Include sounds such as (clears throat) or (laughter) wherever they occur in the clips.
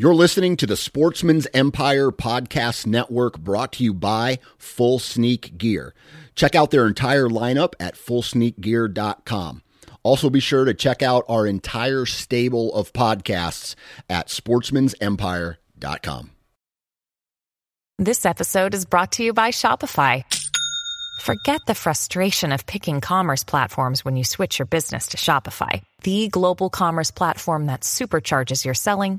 You're listening to the Sportsman's Empire Podcast Network brought to you by Full Sneak Gear. Check out their entire lineup at fullsneakgear.com. Also, be sure to check out our entire stable of podcasts at sportsmansempire.com. This episode is brought to you by Shopify. Forget the frustration of picking commerce platforms when you switch your business to Shopify, the global commerce platform that supercharges your selling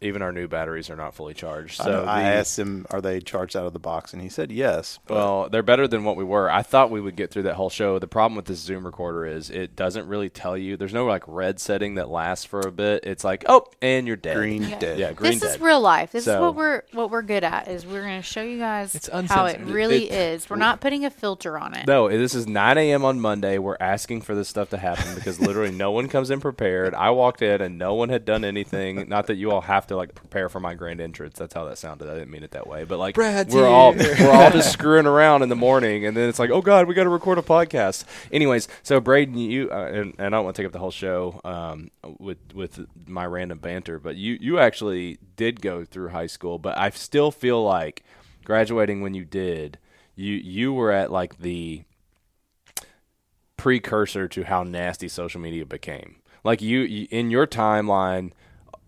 even our new batteries are not fully charged. So know- I the- asked him, "Are they charged out of the box?" And he said yes. But Well, they're better than what we were. I thought we would get through that whole show. The problem with this Zoom recorder is it doesn't really tell you. There's no like red setting that lasts for a bit. It's like, oh, and you're dead. green Yeah. dead. Yeah, green dead. this dead. is real life. This So- is what we're what we're good at. Is we're going to show you guys how it really It- is. We're not putting a filter on it. No, this is 9 a.m. on Monday. We're asking for this stuff to happen because literally no one comes in prepared. I walked in and no one had done anything. Not that you all have to like prepare for my grand entrance. That's how that sounded. I didn't mean it that way. But like Brad's we're all (laughs) we're all just screwing around in the morning, and then it's like, oh god, we got to record a podcast. Anyways, so Braden, you uh, and, and I don't want to take up the whole show um, with with my random banter, but you you actually did go through high school, but I still feel like graduating when you did, you you were at like the precursor to how nasty social media became. Like you, you in your timeline,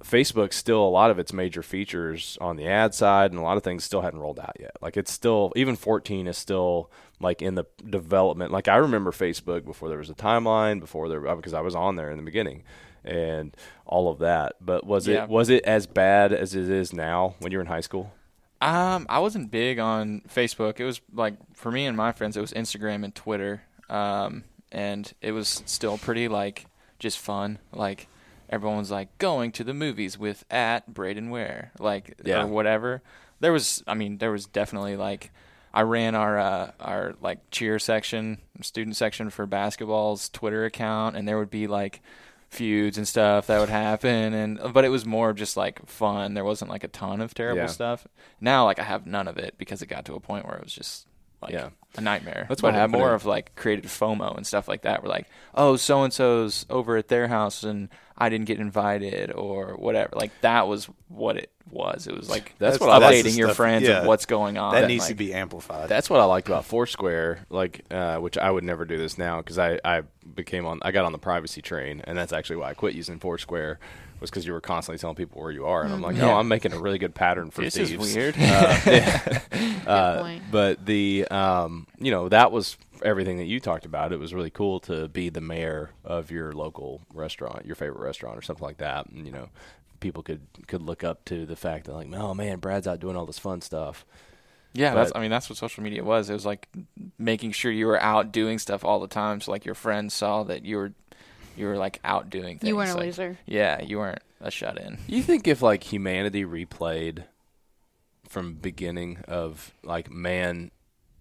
Facebook still a lot of its major features on the ad side, and a lot of things still hadn't rolled out yet. Like it's still even 14 is still like in the development. Like I remember Facebook before there was a timeline, before there because I was on there in the beginning, and all of that. But was Yeah. it was it as bad as it is now when you're in high school? Um, I wasn't big on Facebook. It was like for me and my friends, it was Instagram and Twitter. Um, and it was still pretty like just fun. Like everyone was like going to the movies with at Braden Ware, like Yeah. or whatever. There was, I mean, there was definitely like I ran our uh, our like cheer section, student section for basketball's Twitter account, and there would be like feuds and stuff that would happen and but it was more just like fun there wasn't like a ton of terrible Yeah. stuff now like i have none of it because it got to a point where it was just like Yeah. a nightmare That's But what happened more in- of like created fomo and stuff like that we're like oh so and so's over at their house and i didn't get invited or whatever like that was what it was it was like (laughs) That's updating what I like. your Stuff- friends yeah. of what's going on That and, needs to be amplified. That's what I liked about Foursquare, like uh, which I would never do this now because I, I became on I got on the privacy train, and that's actually why I quit using Foursquare was because you were constantly telling people where you are, and I'm like, no, Yeah. I'm making a really good pattern for this is thieves. weird (laughs) Uh, point. but the um, you know that was everything that you talked about. It was really cool to be the mayor of your local restaurant, your favorite restaurant, or something like that. And you know, people could could look up to the fact that like, oh man, Brad's out doing all this fun stuff. Yeah, But- that's. I mean, that's what social media was. It was like making sure you were out doing stuff all the time, so like your friends saw that you were, you were like out doing things. You weren't a loser. Yeah, you weren't a shut in. You think if like humanity replayed from beginning of like man,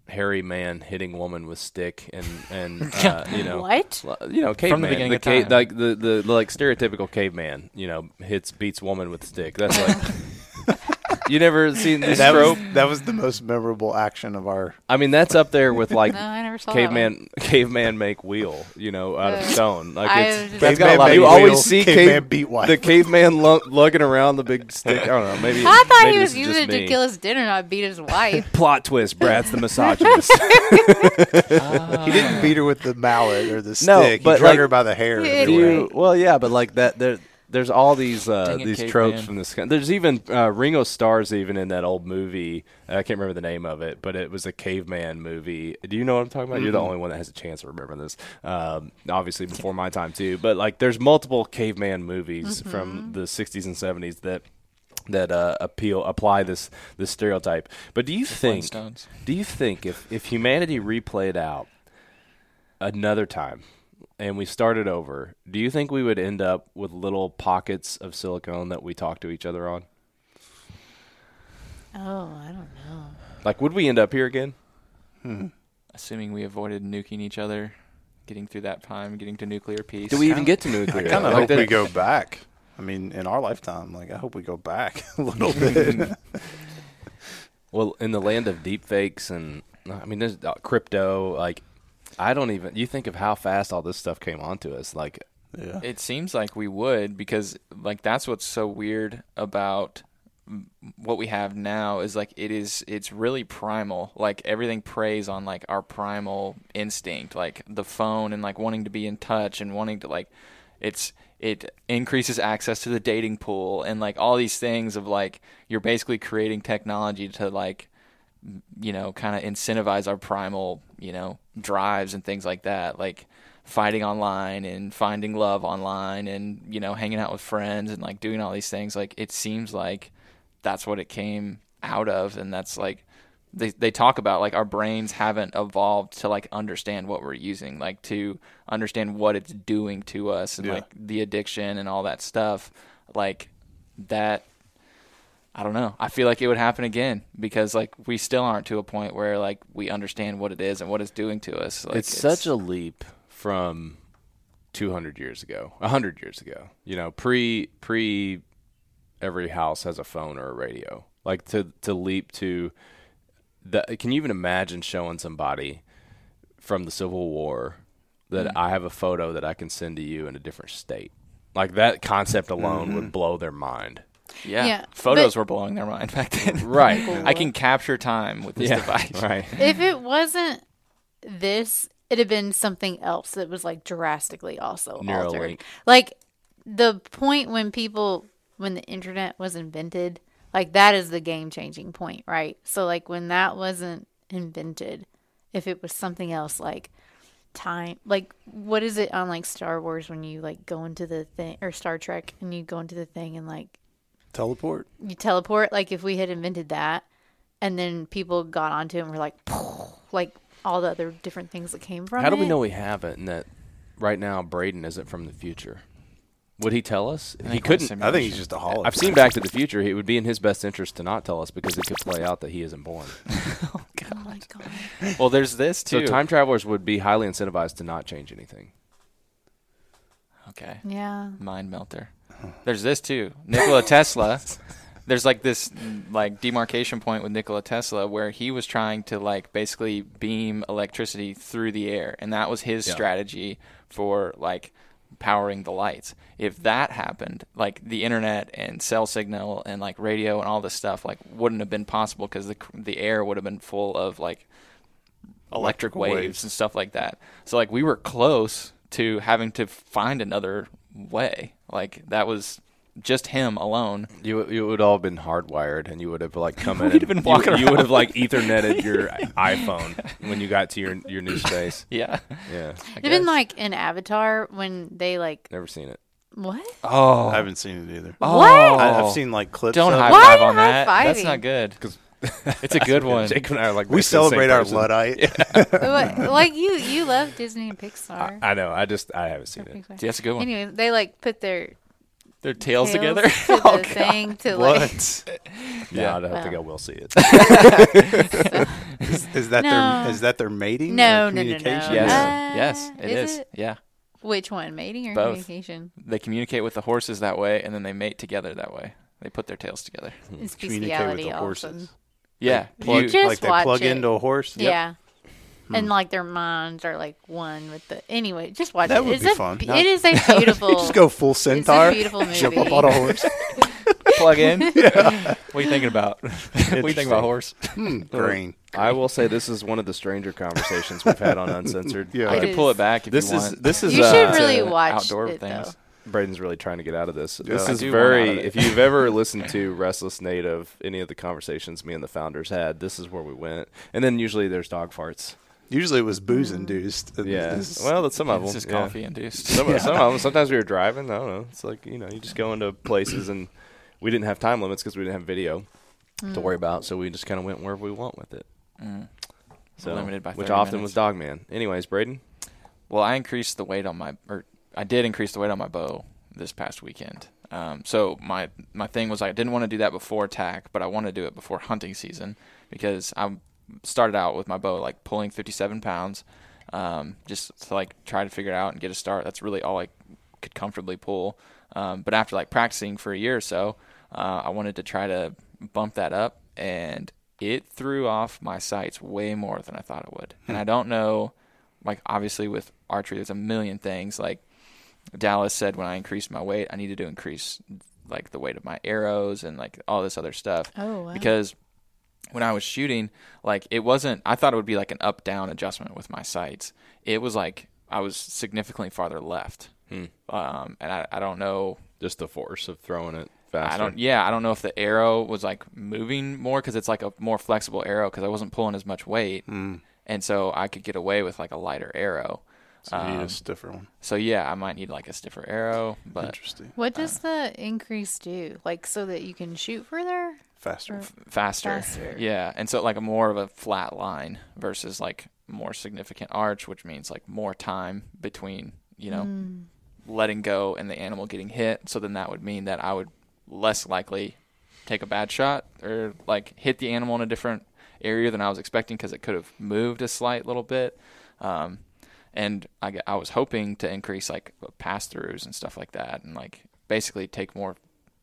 hairy man hitting woman with stick and and (laughs) uh, you know What? you know caveman From the, beginning the of time. like the, the the like stereotypical caveman you know hits beats woman with stick that's like (laughs) you never seen this that was, that was the most memorable action of our. I mean that's up there with like No, I never saw that caveman caveman make wheel you know out of Uh, stone like I it's was that's just- got a lot Caveman you make always wheel, see caveman cave, beat wife. the caveman lu- lugging around the big stick I don't know maybe I thought maybe he was using just it to kill his dinner, not beat his wife. (laughs) plot twist Brad's the misogynist (laughs) He didn't beat her with the mallet or the stick. No, stick. but, he drug like- her by the hair. Yeah, everywhere. You, well, yeah, but like that, there, there's all these uh, Dang it, these caveman. tropes from this. kind- There's even uh, Ringo Starr's even in that old movie. I can't remember the name of it, but it was a caveman movie. Do you know what I'm talking about? You're the only one that has a chance of remembering this. Um, obviously before my time too, but like there's multiple caveman movies from the 60s and 70s that that uh, appeal apply this this stereotype. But do you think? Do you think if if humanity replayed out another time and we started over, do you think we would end up with little pockets of silicone that we talk to each other on? Oh, I don't know. Like, would we end up here again? A assuming we avoided nuking each other, getting through that time, getting to nuclear peace. Do we even get to nuclear? I kind of Like hope that- we go back. I mean, in our lifetime, like I hope we go back (laughs) a little (laughs) bit. Well, in the land of deep fakes and I mean, there's uh, crypto. Like, I don't even. You think of how fast all this stuff came onto us. Like, yeah. It seems like we would because like that's what's so weird about what we have now is like it is it's really primal. Like everything preys on like our primal instinct, like the phone and like wanting to be in touch and wanting to like it's it increases access to the dating pool and like all these things of like you're basically creating technology to like you know, kind of incentivize our primal, you know, drives and things like that, like fighting online and finding love online and, you know, hanging out with friends and like doing all these things. Like it seems like that's what it came out of and that's like they they talk about like our brains haven't evolved to like understand what we're using, like to understand what it's doing to us and Yeah. like the addiction and all that stuff. Like that I don't know. I feel like it would happen again because like we still aren't to a point where like we understand what it is and what it's doing to us. Like, it's, such a leap from 200 years ago, 100 years ago. You know, pre pre every house has a phone or a radio. Like to to leap to the can you even imagine showing somebody from the Civil War that mm-hmm. I have a photo that I can send to you in a different state? Like that concept alone would mm-hmm. blow their mind. Yeah. Yeah, Photos but- were blowing their mind (laughs) back then. (laughs) Right. I can capture time with this device. Right. If it wasn't this, it'd have been something else that was like drastically also altered. Like the point when people, when the internet was invented, like that is the game changing point, right? So like when that wasn't invented, if it was something else like time like what is it on like Star Wars when you like go into the thing or Star Trek and you go into the thing and like Teleport. you teleport like if we had invented that and then people got onto it and were like (laughs) like all the other different things that came from How do we it. know we haven't and that right now Braden isn't from the future? Would he tell us? I He couldn't. I think he's just a hologram. I've seen Back to the Future. It would be in his best interest to not tell us because it could play out that he isn't born. (laughs) Oh, oh my god Well, there's this too. So too. time travelers would be highly incentivized to not change anything. Okay. yeah Mind melter. There's this too. Nikola Tesla. (laughs) There's like this like demarcation point with Nikola Tesla where he was trying to like basically beam electricity through the air and that was his Yeah. strategy for like powering the lights. If that happened, like the internet and cell signal and like radio and all this stuff like wouldn't have been possible because the the air would have been full of like electric Electrical waves, waves. and stuff like that. So like we were close to having to find another way. Like that was just him alone. You you would all have been hardwired, and you would have like come (laughs) in. We'd and have been you- walking You, would have like Etherneted (laughs) your iPhone when you got to your your new space. (laughs) Yeah. Yeah, I It'd been like in Avatar when they like never seen it. what? oh, I haven't seen it either. oh. I, I've seen like clips. Don't of high five on you that. That's not good. (laughs) It's a good one. Jake and I are like We this, the same celebrate our luddite. What- (laughs) like you you love Disney and Pixar. I know. I just I haven't seen it. Pixar. Yeah, that's a good one. Anyway, they like put their Their tails, tails together. (laughs) to the Oh, thing to like What? Yeah, Yeah. I don't think I will see it. Is, is that No. their is that their mating? No, or no, no, no. communication? Yes, Uh, yes, it is is. it? Yeah, which one, mating or Both. communication? they communicate with the horses that way, and then they mate together that way. They put their tails together. It's Communicate with the all of a horses. sudden. Yeah, Plug, you- Just like they watch plug it. into a horse. Yeah. Hmm. And like their minds are like one with the. Anyway, just watch That it. would It's be a, fun. It is a (laughs) beautiful. Just (laughs) go full centaur. beautiful movie. (laughs) Jump up on a horse. plug in. What are you thinking about? what are you thinking about horse? Hmm, green. I will say this is one of the stranger conversations we've had on Uncensored. Yeah. I It could pull it back if This you is want. this is You uh, should really to watch outdoor it, things. though. Braden's really trying to get out of this. This I is do want out very. If you've ever listened to (laughs) Restless Native, any of the conversations me and the founders had, this is where we went. And then usually there's dog farts. Usually it was booze induced. Yeah. This- Well, that's some of them. This is yeah. coffee induced. Some, (laughs) some of them. Sometimes we were driving. I don't know. It's like you know, you just go into places and we didn't have time limits because we didn't have video to worry about. So we just kind of went wherever we want with it. Mm. So Limited by which often minutes. was Dogman. Anyways, Braden. Well, I increased the weight on my, or I did increase the weight on my bow this past weekend. Um, so my my thing was I didn't want to do that before tack, but I want to do it before hunting season because I'm started out with my bow like pulling 57 pounds, um, just to like try to figure it out and get a start. That's really all I could comfortably pull. Um, but after like practicing for a year or so, uh, I wanted to try to bump that up, and it threw off my sights way more than I thought it would. And I don't know, like obviously with archery, there's a million things. Like Dallas said, when I increased my weight, I needed to increase like the weight of my arrows and like all this other stuff. Oh, wow. Because when I was shooting, like it wasn't. I thought it would be like an up down adjustment with my sights. It was like I was significantly farther left. Um, and I, I don't know Just the force of throwing it faster. I don't. Yeah, I don't know if the arrow was like moving more because it's like a more flexible arrow because I wasn't pulling as much weight, and so I could get away with like a lighter arrow. So you need Um, a stiffer one. So yeah, I might need like a stiffer arrow, but Interesting. What does the increase do? Like so that you can shoot further? Faster. faster. Faster. Yeah, and so like a more of a flat line versus like more significant arch, which means like more time between you know letting go and the animal getting hit. So then that would mean that I would less likely take a bad shot or like hit the animal in a different area than I was expecting because it could have moved a slight little bit. Um, and I, I was hoping to increase like pass throughs and stuff like that, and like basically take more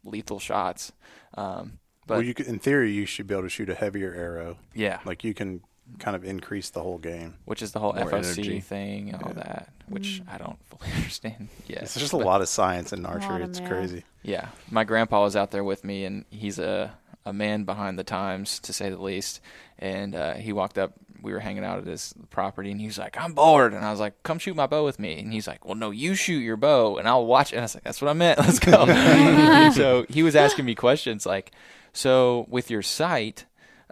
lethal shots. Um, but well, you could, in theory, you should be able to shoot a heavier arrow. yeah, Like you can kind of increase the whole game. which is the whole More FOC energy. thing and all that, which I don't (laughs) fully understand yet. It's just a lot of science in archery. It's math. crazy. Yeah, my grandpa was out there with me, and he's a a man behind the times, to say the least. And uh, he walked up. We were hanging out at his property, and he was like, "I'm bored," and I was like, "Come shoot my bow with me." And he's like, "Well, no, you shoot your bow, and I'll watch." And I was like, "That's what I meant. (laughs) Let's go." (laughs) so he was asking me questions like, "So with your sight."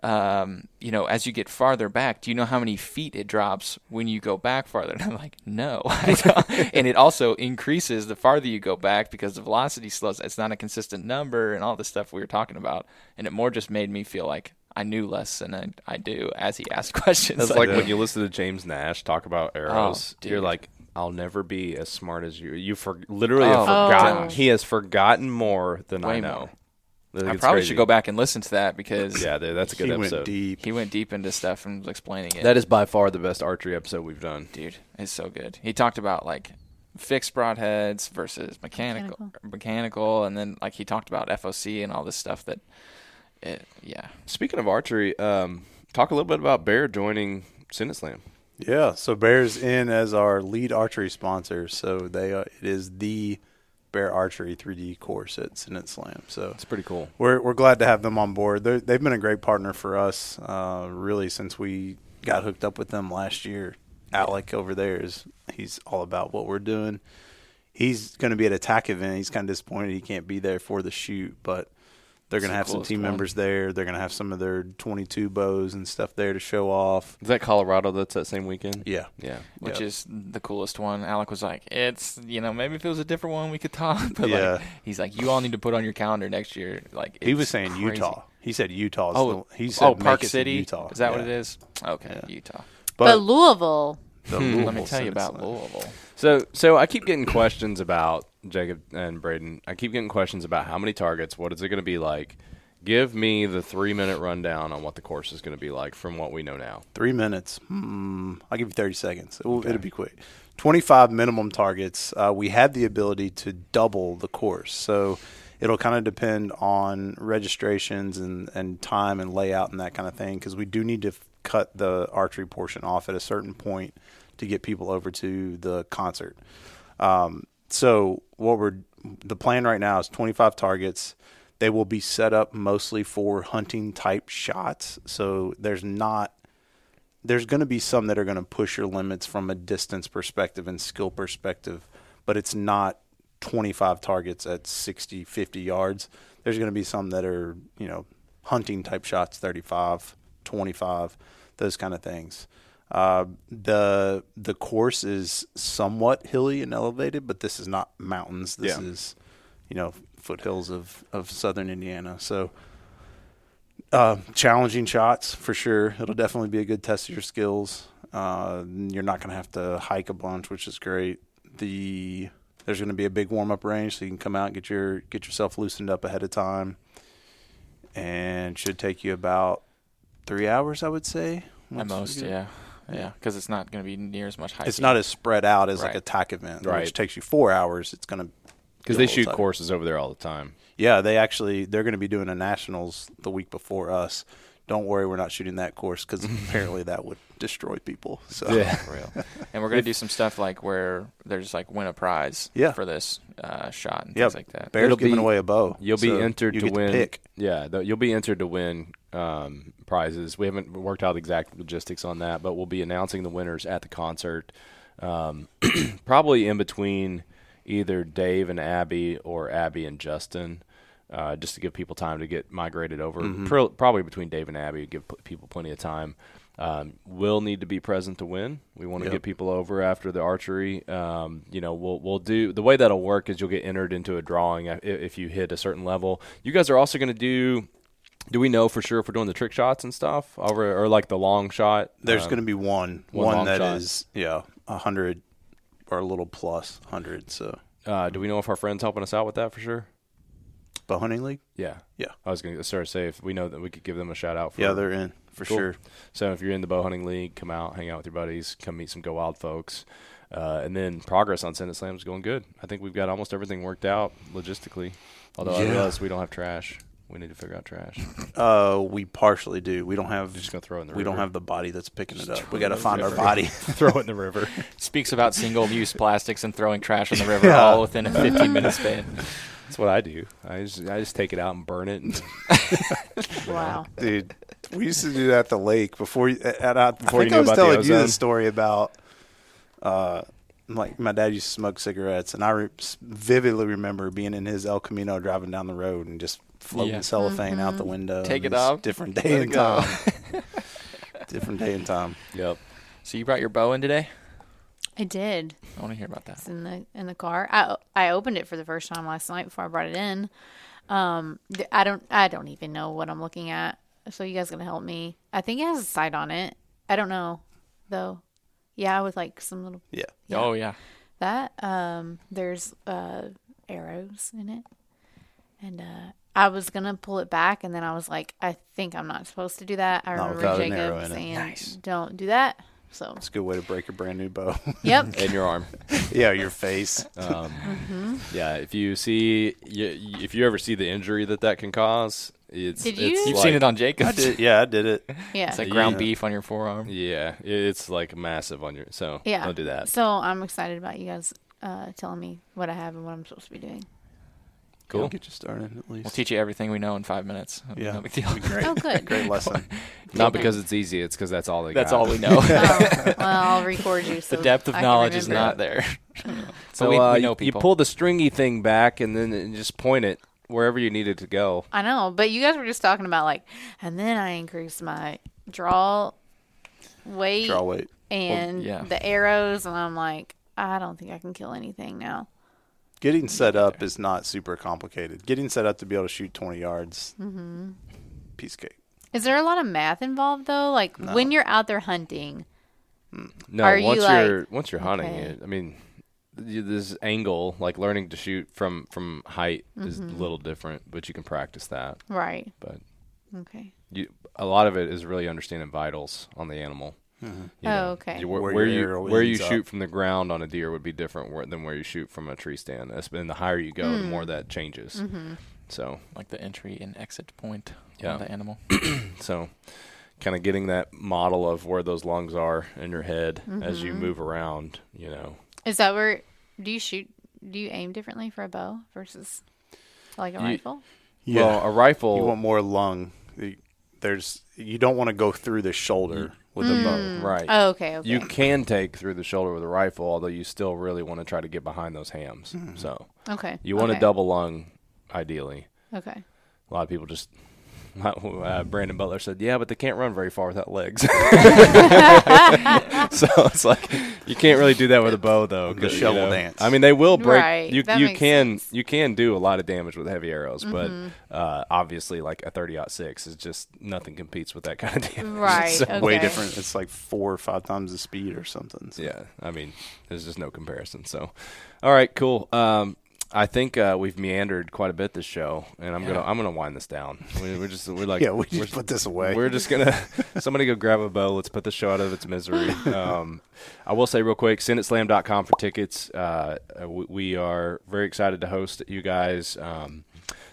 Um, you know, as you get farther back, do you know how many feet it drops when you go back farther? And I'm like, no. (laughs) And it also increases the farther you go back because the velocity slows. It's not a consistent number and all the stuff we were talking about. And it more just made me feel like I knew less than I, I do as he asked (laughs) questions. It's like when you listen to James Nash talk about arrows, dude. you're like, I'll never be as smart as you. You for literally have Oh, forgotten. gosh. He has forgotten more than I know. more. I I probably crazy. should go back and listen to that because Yeah, dude, that's a good he episode. went deep. he went deep into stuff and was explaining it. That is by far the best archery episode we've done. dude it's so good he talked about like fixed broadheads versus mechanical, mechanical and then like he talked about foc and all this stuff that it yeah Speaking of archery, um, talk a little bit about Bear joining Send It Slam. Yeah, so Bear's in as our lead archery sponsor. So they uh, it is the Bear Archery 3D course at Send It Slam. So It's pretty cool. we're we're glad to have them on board. They're, they've been a great partner for us, uh, really, since we got hooked up with them last year. Alec over there is he's all about what we're doing. He's going to be at a TAC event. He's kind of disappointed he can't be there for the shoot, but they're going to have some team one. members there. They're going to have some of their 22 bows and stuff there to show off. Is that Colorado? That's that same weekend. Yeah. Yeah. which Yeah. is the coolest one alec was like it's you know maybe if it was a different one we could talk (laughs) but Yeah. like he's like you all need to put on your calendar next year like He was saying crazy. Utah. He said Utah. oh the, he oh, said oh park city Utah. is that what it is okay Yeah. utah But, But, Louisville, the hmm. let me tell you about louisville So, so I keep getting questions about Jacob and Braden. I keep getting questions about how many targets. What is it going to be like? Give me the three minute rundown on what the course is going to be like from what we know now. Three minutes. Hmm. I'll give you 30 seconds. It will, It'll be quick. 25 minimum targets. Uh, we have the ability to double the course. So it'll kind of depend on registrations and, and time and layout and that kind of thing because we do need to f- cut the archery portion off at a certain point to get people over to the concert. Um, so what we're the plan right now is 25 targets. They will be set up mostly for hunting type shots. So there's not there's going to be some that are going to push your limits from a distance perspective and skill perspective, but it's not 25 targets at 60, 50 yards. There's going to be some that are, you know, hunting type shots, 35, 25, those kind of things. Uh, the the course is somewhat hilly and elevated, but this is not mountains. This Yeah. is, you know, foothills of, of southern Indiana. So uh, challenging shots for sure. It'll definitely be a good test of your skills. Uh, you're not going to have to hike a bunch, which is great. The there's going to be a big warm up range, so you can come out and get your get yourself loosened up ahead of time, and should take you about three hours, I would say. At most, yeah, yeah, because it's not going to be near as much hiking. It's not as spread out as like Right. a tack event, Right. which takes you four hours. It's going to because they shoot courses over there all the time. Yeah, they actually they're going to be doing a nationals the week before us. Don't worry, we're not shooting that course because (laughs) apparently that would destroy people. So (laughs) for real. and we're going to do some stuff like where there's like win a prize Yeah. for this uh, shot and things like that. Bear's It'll giving be- away a bow. You'll be so entered you to get win. pick. Yeah, th- you'll be entered to win um, prizes. We haven't worked out the exact logistics on that, but we'll be announcing the winners at the concert, um, (clears throat) probably in between either Dave and Abby or Abby and Justin, uh, just to give people time to get migrated over. Mm-hmm. Pro- probably between Dave and Abby, give p- people plenty of time. Um, we'll need to be present to win. We want to Yep. get people over after the archery. Um, you know, we'll we'll do the way that'll work is you'll get entered into a drawing if, if you hit a certain level. You guys are also going to do. Do we know for sure if we're doing the trick shots and stuff over or like the long shot? There's Um, going to be one one one that shot. is yeah a hundred or a little plus hundred. So Uh, do we know if our friends helping us out with that for sure? bow hunting league. Yeah, Yeah. I was going to start of say if we know that we could give them a shout out. For, Yeah, they're in for Cool. sure. So if you're in the bow hunting league, come out, hang out with your buddies, come meet some Go Wild folks. Uh, and then progress on Send It Slam is going good. I think we've got almost everything worked out logistically. Although I realize we don't have trash. We need to figure out trash. (laughs) Uh, we partially do. We don't have. Just gonna throw it in the We don't have the body that's picking it up. We got to it in find our river. body. (laughs) Throw it in the river. (laughs) Speaks about single-use plastics and throwing trash in the river Yeah. all within a 15-minute span. That's what I do. I just I just take it out and burn it. And Wow. Dude, we used to do that at the lake before. At, at, Before I you think knew I was about the telling you the story about, uh, like my dad used to smoke cigarettes, and I re- vividly remember being in his El Camino driving down the road and just floating Yeah. cellophane out the window. Take it off, Different day it and time. (laughs) different day and time. yep. So you brought your bow in today? I did. I want to hear about that. It's in the in the car. I I opened it for the first time last night before I brought it in. Um, I don't I don't even know what I'm looking at. So you guys gonna help me? I think it has a sight on it. I don't know though. Yeah, with like some little Yeah. Yeah. Oh yeah. that. Um, there's uh arrows in it, and uh, I was gonna pull it back, and then I was like, I think I'm not supposed to do that. I Not remember without an arrow Jacob in it. saying, Nice. "Don't do that." So, It's a good way to break a brand new bow. (laughs) yep. (laughs) In your arm. (laughs) yeah, your face. Um, Mm-hmm. Yeah, if you see, you, if you ever see the injury that that can cause, it's. Did it's you? You've like- seen it on Jacob. I did. Yeah, I did it. Yeah. It's like ground Yeah. beef on your forearm. Yeah, it's like massive on your. So Yeah. don't do that. So I'm excited about you guys uh, telling me what I have and what I'm supposed to be doing. Cool. It'll get you started at least. We'll teach you everything we know in five minutes. Yeah. No big deal. Great. Oh, good. Great lesson. (laughs) Not because it's easy. It's because that's all they That's got. all we (laughs) know. Oh, (laughs) well, I'll record you. So the depth of I knowledge is not there. So but we, uh, we know you- people. you pull the stringy thing back and then and just point it wherever you need it to go. I know, but you guys were just talking about like, and then I increased my draw weight Draw weight. and yeah. the arrows, and I'm like, I don't think I can kill anything now. Getting set up is not super complicated. Getting set up to be able to shoot 20 yards, Mm-hmm. piece of cake. Is there a lot of math involved though? Like when you're out there hunting, No, Are you once like- you're once you're hunting Okay. it, I mean, this angle, like learning to shoot from from height, is a Mm-hmm. little different, but you can practice that. right? But Okay. you, a lot of it is really understanding vitals on the animal. You Oh, okay. You- where, Where where you where you ends up. shoot from the ground on a deer would be different where, than where you shoot from a tree stand. That's- And the higher you go, the Hmm. more that changes. Mm-hmm. So like the entry and exit point Yeah. on the animal. (clears throat) so kind of getting that model of where those lungs are in your head as Mm-hmm. you move around. You know, Is that where do you shoot? Do you aim differently for a bow versus like a You- rifle? well, a rifle. you want more lung. There's you don't want to go through the shoulder with a bow. Mm. right. Oh, okay. Okay. You can take through the shoulder with a rifle, although you still really want to try to get behind those hams. Mm. So okay. you want okay. a double lung, ideally. Okay. A lot of people just. (laughs) Uh, Brandon Butler said, "Yeah, but they can't run very far without legs." (laughs) so it's like you can't really do that with a bow, though. The 'cause, you shovel know, dance. I mean, they will break. Right, You that you makes can sense. Mm-hmm. you can do a lot of damage with heavy arrows, but uh, obviously, like a thirty six is just nothing competes with that (laughs) kind of damage. Right. So, okay. Way different. It's like four or five times the speed or something. So. yeah, I mean, there's just no comparison. So, all right, cool. Um, I think uh, we've meandered quite a bit this show, and I'm gonna I'm gonna wind this down. We, (laughs) we're just we're like Yeah, we just put this away. We're just gonna (laughs) somebody go grab a bow. Let's put the show out of its misery. (laughs) Um, I will say real quick, SendItSlam.com for tickets. Uh, we, we are very excited to host you guys. Um,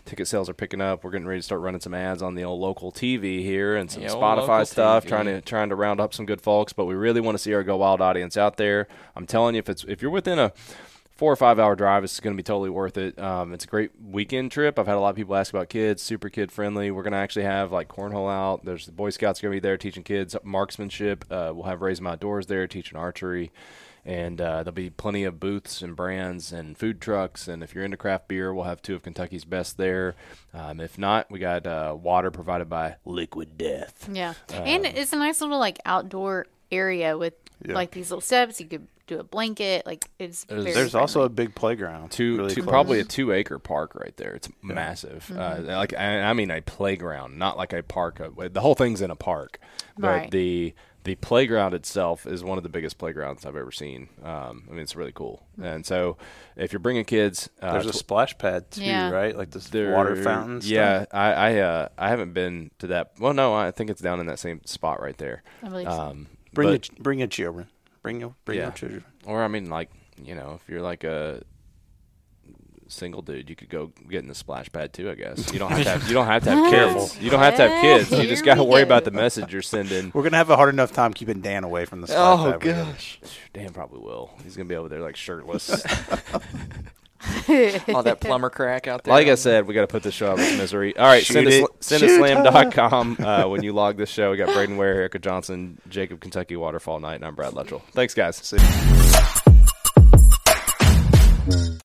ticket sales are picking up. We're getting ready to start running some ads on the old local TV here and some Spotify stuff, TV. trying to trying to round up some good folks. But we really want to see our Go Wild audience out there. I'm telling you, if it's if you're within a four or five hour drive, it's going to be totally worth it. Um, it's a great weekend trip. I've had a lot of people ask about kids, super kid friendly. We're going to actually have like cornhole out. There's the Boy Scouts going to be there teaching kids marksmanship. Uh, we'll have Raise 'em Outdoors there teaching archery. And uh, there'll be plenty of booths and brands and food trucks. And if you're into craft beer, we'll have two of Kentucky's best there. Um, if not, we got uh, water provided by Liquid Death. Yeah, and it's a nice little like outdoor area with like these little steps. You could do a blanket. Like it's There's- very There's also a big playground. two, really two probably a two acre park right there. It's massive. Uh, like I, I mean, a playground, not like a park. Uh, The whole thing's in a park, but Right. the the playground itself is one of the biggest playgrounds I've ever seen. Um, I mean, it's really cool. And so, if you're bringing kids, uh, There's a tw- splash pad too, Yeah. right? Like this there- water fountain. Yeah, stuff? I I, uh, I haven't been to that. Well, no, I think it's down in that same spot right there. I believe so. Um, Bring but- your bring your children. Bring your bring Yeah. your children. Or I mean, like you know, if you're like a single dude, you could go get in the splash pad too. I guess you don't have to have you don't have to have kids. You don't have to have kids. You just got to worry about the message you're sending. We're gonna have a hard enough time keeping Dan away from the splash Oh pad. with us. gosh! Dan probably will. He's gonna be over there like shirtless. (laughs) (laughs) (laughs) All that (laughs) plumber crack out there. like I said, we got to put this show out of its misery. All right, Shoot send us it. send us slam.com. Uh, when you log this show, we got Braden Ware, Erica Johnson, Jacob Kentucky Waterfall Night, and I'm Brad Luttrell. Thanks, guys. See.